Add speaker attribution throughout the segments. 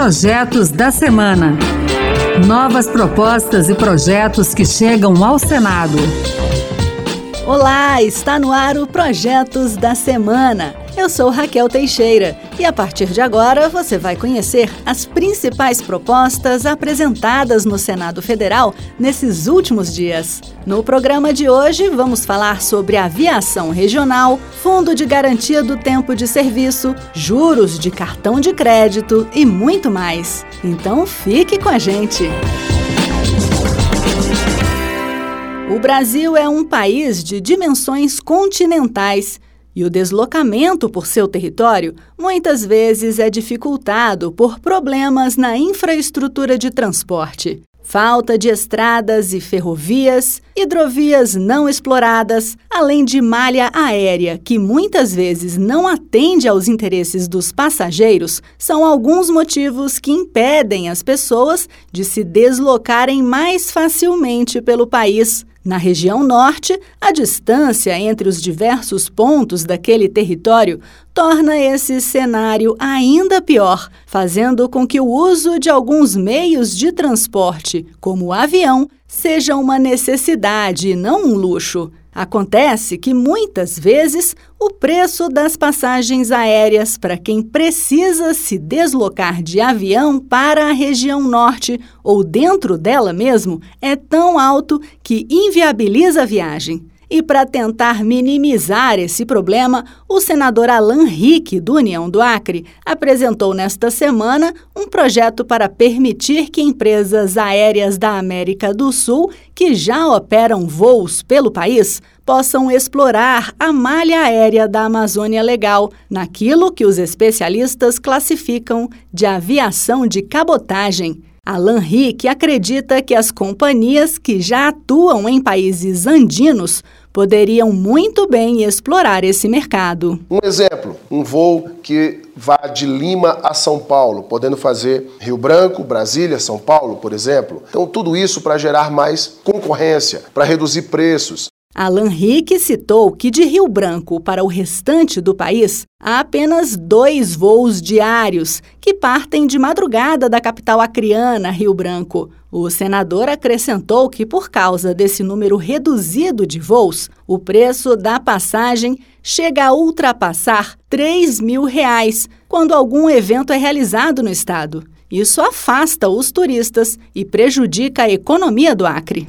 Speaker 1: Projetos da Semana. Novas propostas e projetos que chegam ao Senado.
Speaker 2: Olá, está no ar o Projetos da Semana. Eu sou Raquel Teixeira e a partir de agora você vai conhecer as principais propostas apresentadas no Senado Federal nesses últimos dias. No programa de hoje, vamos falar sobre aviação regional, fundo de garantia do tempo de serviço, juros de cartão de crédito e muito mais. Então fique com a gente! O Brasil é um país de dimensões continentais e o deslocamento por seu território muitas vezes é dificultado por problemas na infraestrutura de transporte. Falta de estradas e ferrovias, hidrovias não exploradas, além de malha aérea que muitas vezes não atende aos interesses dos passageiros, são alguns motivos que impedem as pessoas de se deslocarem mais facilmente pelo país. Na região norte, a distância entre os diversos pontos daquele território torna esse cenário ainda pior, fazendo com que o uso de alguns meios de transporte, como o avião, seja uma necessidade e não um luxo. Acontece que muitas vezes o preço das passagens aéreas para quem precisa se deslocar de avião para a região norte ou dentro dela mesmo é tão alto que inviabiliza a viagem. E para tentar minimizar esse problema, o senador Alan Rick, do União do Acre, apresentou nesta semana um projeto para permitir que empresas aéreas da América do Sul, que já operam voos pelo país, possam explorar a malha aérea da Amazônia Legal, naquilo que os especialistas classificam de aviação de cabotagem. Alan Rick acredita que as companhias que já atuam em países andinos poderiam muito bem explorar esse mercado.
Speaker 3: Um exemplo, um voo que vá de Lima a São Paulo, podendo fazer Rio Branco, Brasília, São Paulo, por exemplo. Então, tudo isso para gerar mais concorrência, para reduzir preços.
Speaker 2: Alan Rick citou que de Rio Branco para o restante do país há apenas dois voos diários que partem de madrugada da capital acriana, Rio Branco. O senador acrescentou que, por causa desse número reduzido de voos, o preço da passagem chega a ultrapassar 3 mil reais quando algum evento é realizado no estado. Isso afasta os turistas e prejudica a economia do Acre.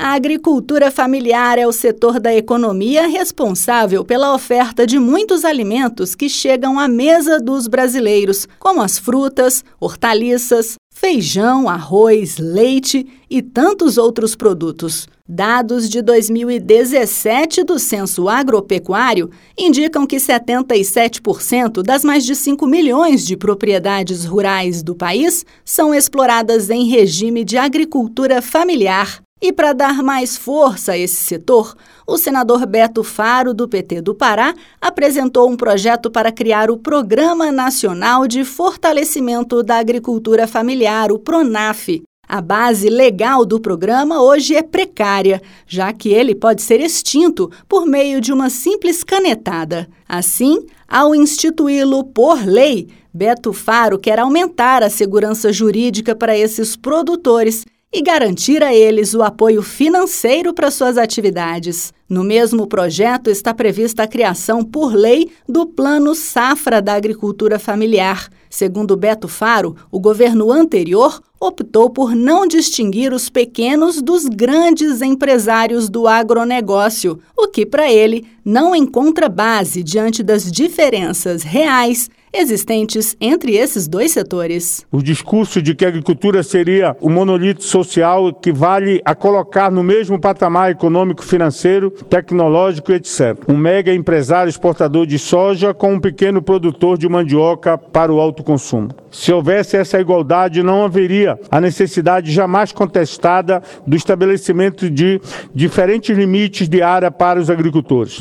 Speaker 2: A agricultura familiar é o setor da economia responsável pela oferta de muitos alimentos que chegam à mesa dos brasileiros, como as frutas, hortaliças, feijão, arroz, leite e tantos outros produtos. Dados de 2017 do Censo Agropecuário indicam que 77% das mais de 5 milhões de propriedades rurais do país são exploradas em regime de agricultura familiar. E para dar mais força a esse setor, o senador Beto Faro, do PT do Pará, apresentou um projeto para criar o Programa Nacional de Fortalecimento da Agricultura Familiar, o PRONAF. A base legal do programa hoje é precária, já que ele pode ser extinto por meio de uma simples canetada. Assim, ao instituí-lo por lei, Beto Faro quer aumentar a segurança jurídica para esses produtores e garantir a eles o apoio financeiro para suas atividades. No mesmo projeto está prevista a criação por lei do Plano Safra da Agricultura Familiar. Segundo Beto Faro, o governo anterior optou por não distinguir os pequenos dos grandes empresários do agronegócio, o que para ele não encontra base diante das diferenças reais existentes entre esses dois setores.
Speaker 4: O discurso de que a agricultura seria o monolito social que vale a colocar no mesmo patamar econômico, financeiro, tecnológico, etc. Um mega empresário exportador de soja com um pequeno produtor de mandioca para o autoconsumo. Se houvesse essa igualdade, não haveria a necessidade jamais contestada do estabelecimento de diferentes limites de área para os agricultores.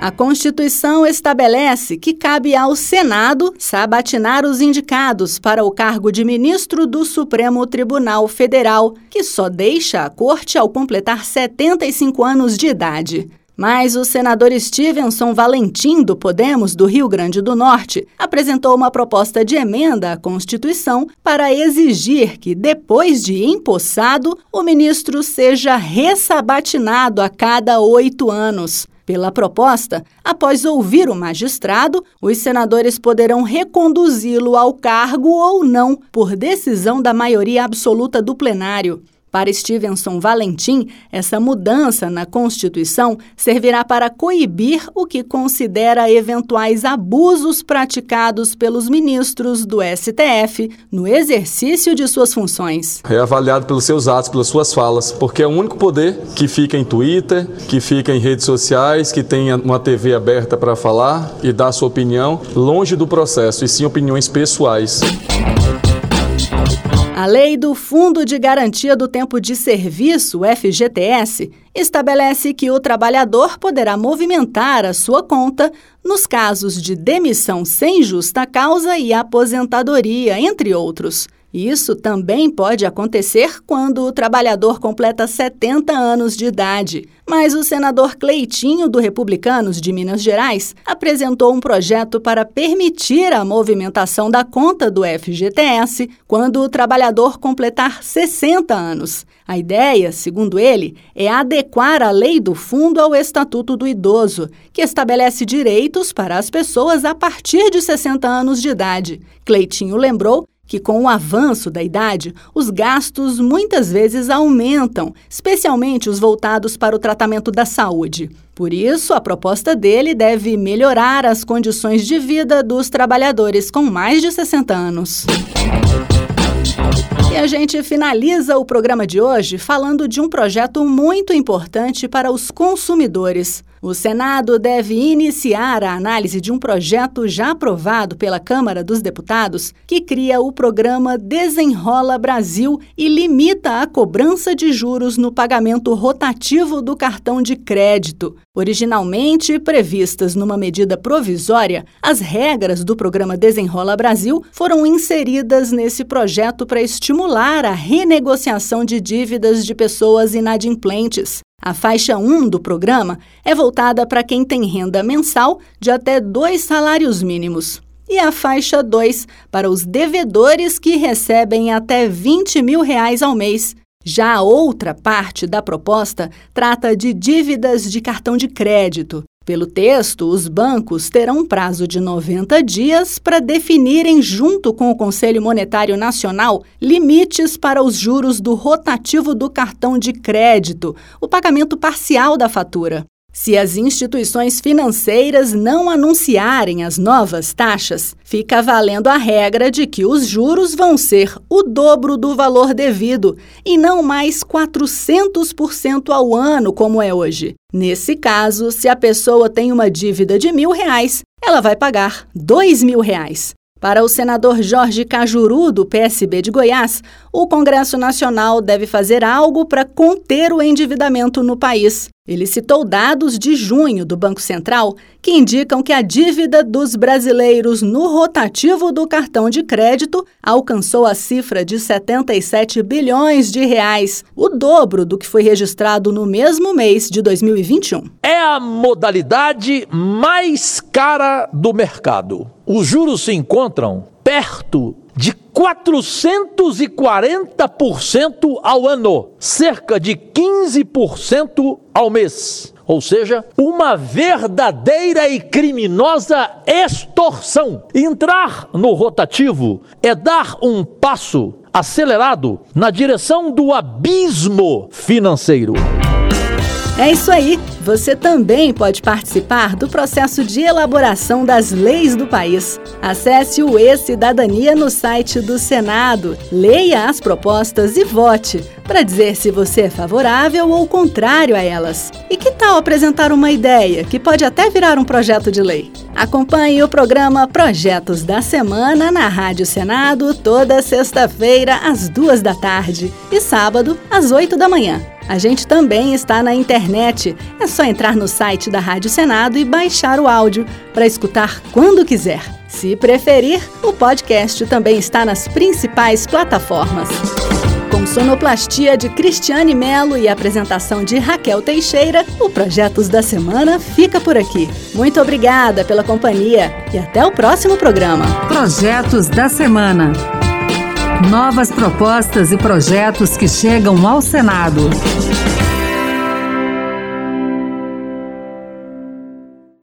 Speaker 2: A Constituição estabelece que cabe ao Senado sabatinar os indicados para o cargo de ministro do Supremo Tribunal Federal, que só deixa a corte ao completar 75 anos de idade. Mas o senador Stevenson Valentim, do Podemos, do Rio Grande do Norte, apresentou uma proposta de emenda à Constituição para exigir que, depois de empossado, o ministro seja ressabatinado a cada oito anos. Pela proposta, após ouvir o magistrado, os senadores poderão reconduzi-lo ao cargo ou não, por decisão da maioria absoluta do plenário. Para Stevenson Valentim, essa mudança na Constituição servirá para coibir o que considera eventuais abusos praticados pelos ministros do STF no exercício de suas funções.
Speaker 5: É avaliado pelos seus atos, pelas suas falas, porque é o único poder que fica em Twitter, que fica em redes sociais, que tem uma TV aberta para falar e dar sua opinião, longe do processo, e sim opiniões pessoais.
Speaker 2: A lei do Fundo de Garantia do Tempo de Serviço, FGTS, estabelece que o trabalhador poderá movimentar a sua conta nos casos de demissão sem justa causa e aposentadoria, entre outros. Isso também pode acontecer quando o trabalhador completa 70 anos de idade. Mas o senador Cleitinho, do Republicanos de Minas Gerais, apresentou um projeto para permitir a movimentação da conta do FGTS quando o trabalhador completar 60 anos. A ideia, segundo ele, é adequar a lei do fundo ao Estatuto do Idoso, que estabelece direitos para as pessoas a partir de 60 anos de idade. Cleitinho lembrou que, com o avanço da idade, os gastos muitas vezes aumentam, especialmente os voltados para o tratamento da saúde. Por isso, a proposta dele deve melhorar as condições de vida dos trabalhadores com mais de 60 anos. E a gente finaliza o programa de hoje falando de um projeto muito importante para os consumidores. O Senado deve iniciar a análise de um projeto já aprovado pela Câmara dos Deputados que cria o programa Desenrola Brasil e limita a cobrança de juros no pagamento rotativo do cartão de crédito. Originalmente previstas numa medida provisória, as regras do programa Desenrola Brasil foram inseridas nesse projeto para estimular a renegociação de dívidas de pessoas inadimplentes. A faixa 1 do programa é voltada para quem tem renda mensal de até dois salários mínimos. E a faixa 2 para os devedores que recebem até 20 mil reais ao mês. Já a outra parte da proposta trata de dívidas de cartão de crédito, pelo texto, os bancos terão um prazo de 90 dias para definirem, junto com o Conselho Monetário Nacional, limites para os juros do rotativo do cartão de crédito, o pagamento parcial da fatura. Se as instituições financeiras não anunciarem as novas taxas, fica valendo a regra de que os juros vão ser o dobro do valor devido e não mais 400% ao ano, como é hoje. Nesse caso, se a pessoa tem uma dívida de mil reais, ela vai pagar dois mil reais. Para o senador Jorge Cajuru, do PSB de Goiás, o Congresso Nacional deve fazer algo para conter o endividamento no país. Ele citou dados de junho do Banco Central que indicam que a dívida dos brasileiros no rotativo do cartão de crédito alcançou a cifra de 77 bilhões de reais, o dobro do que foi registrado no mesmo mês de 2021.
Speaker 6: É a modalidade mais cara do mercado. Os juros se encontram perto de 440% ao ano, cerca de 15% ao mês. Ou seja, uma verdadeira e criminosa extorsão. Entrar no rotativo é dar um passo acelerado na direção do abismo financeiro.
Speaker 2: É isso aí. Você também pode participar do processo de elaboração das leis do país. Acesse o E-Cidadania no site do Senado, leia as propostas e vote para dizer se você é favorável ou contrário a elas. E que tal apresentar uma ideia que pode até virar um projeto de lei? Acompanhe o programa Projetos da Semana na Rádio Senado toda sexta-feira às duas da tarde e sábado às oito da manhã. A gente também está na internet. É só entrar no site da Rádio Senado e baixar o áudio para escutar quando quiser. Se preferir, o podcast também está nas principais plataformas. Com sonoplastia de Cristiane Melo e apresentação de Raquel Teixeira, o Projetos da Semana fica por aqui. Muito obrigada pela companhia e até o próximo programa.
Speaker 1: Projetos da Semana. Novas propostas e projetos que chegam ao Senado.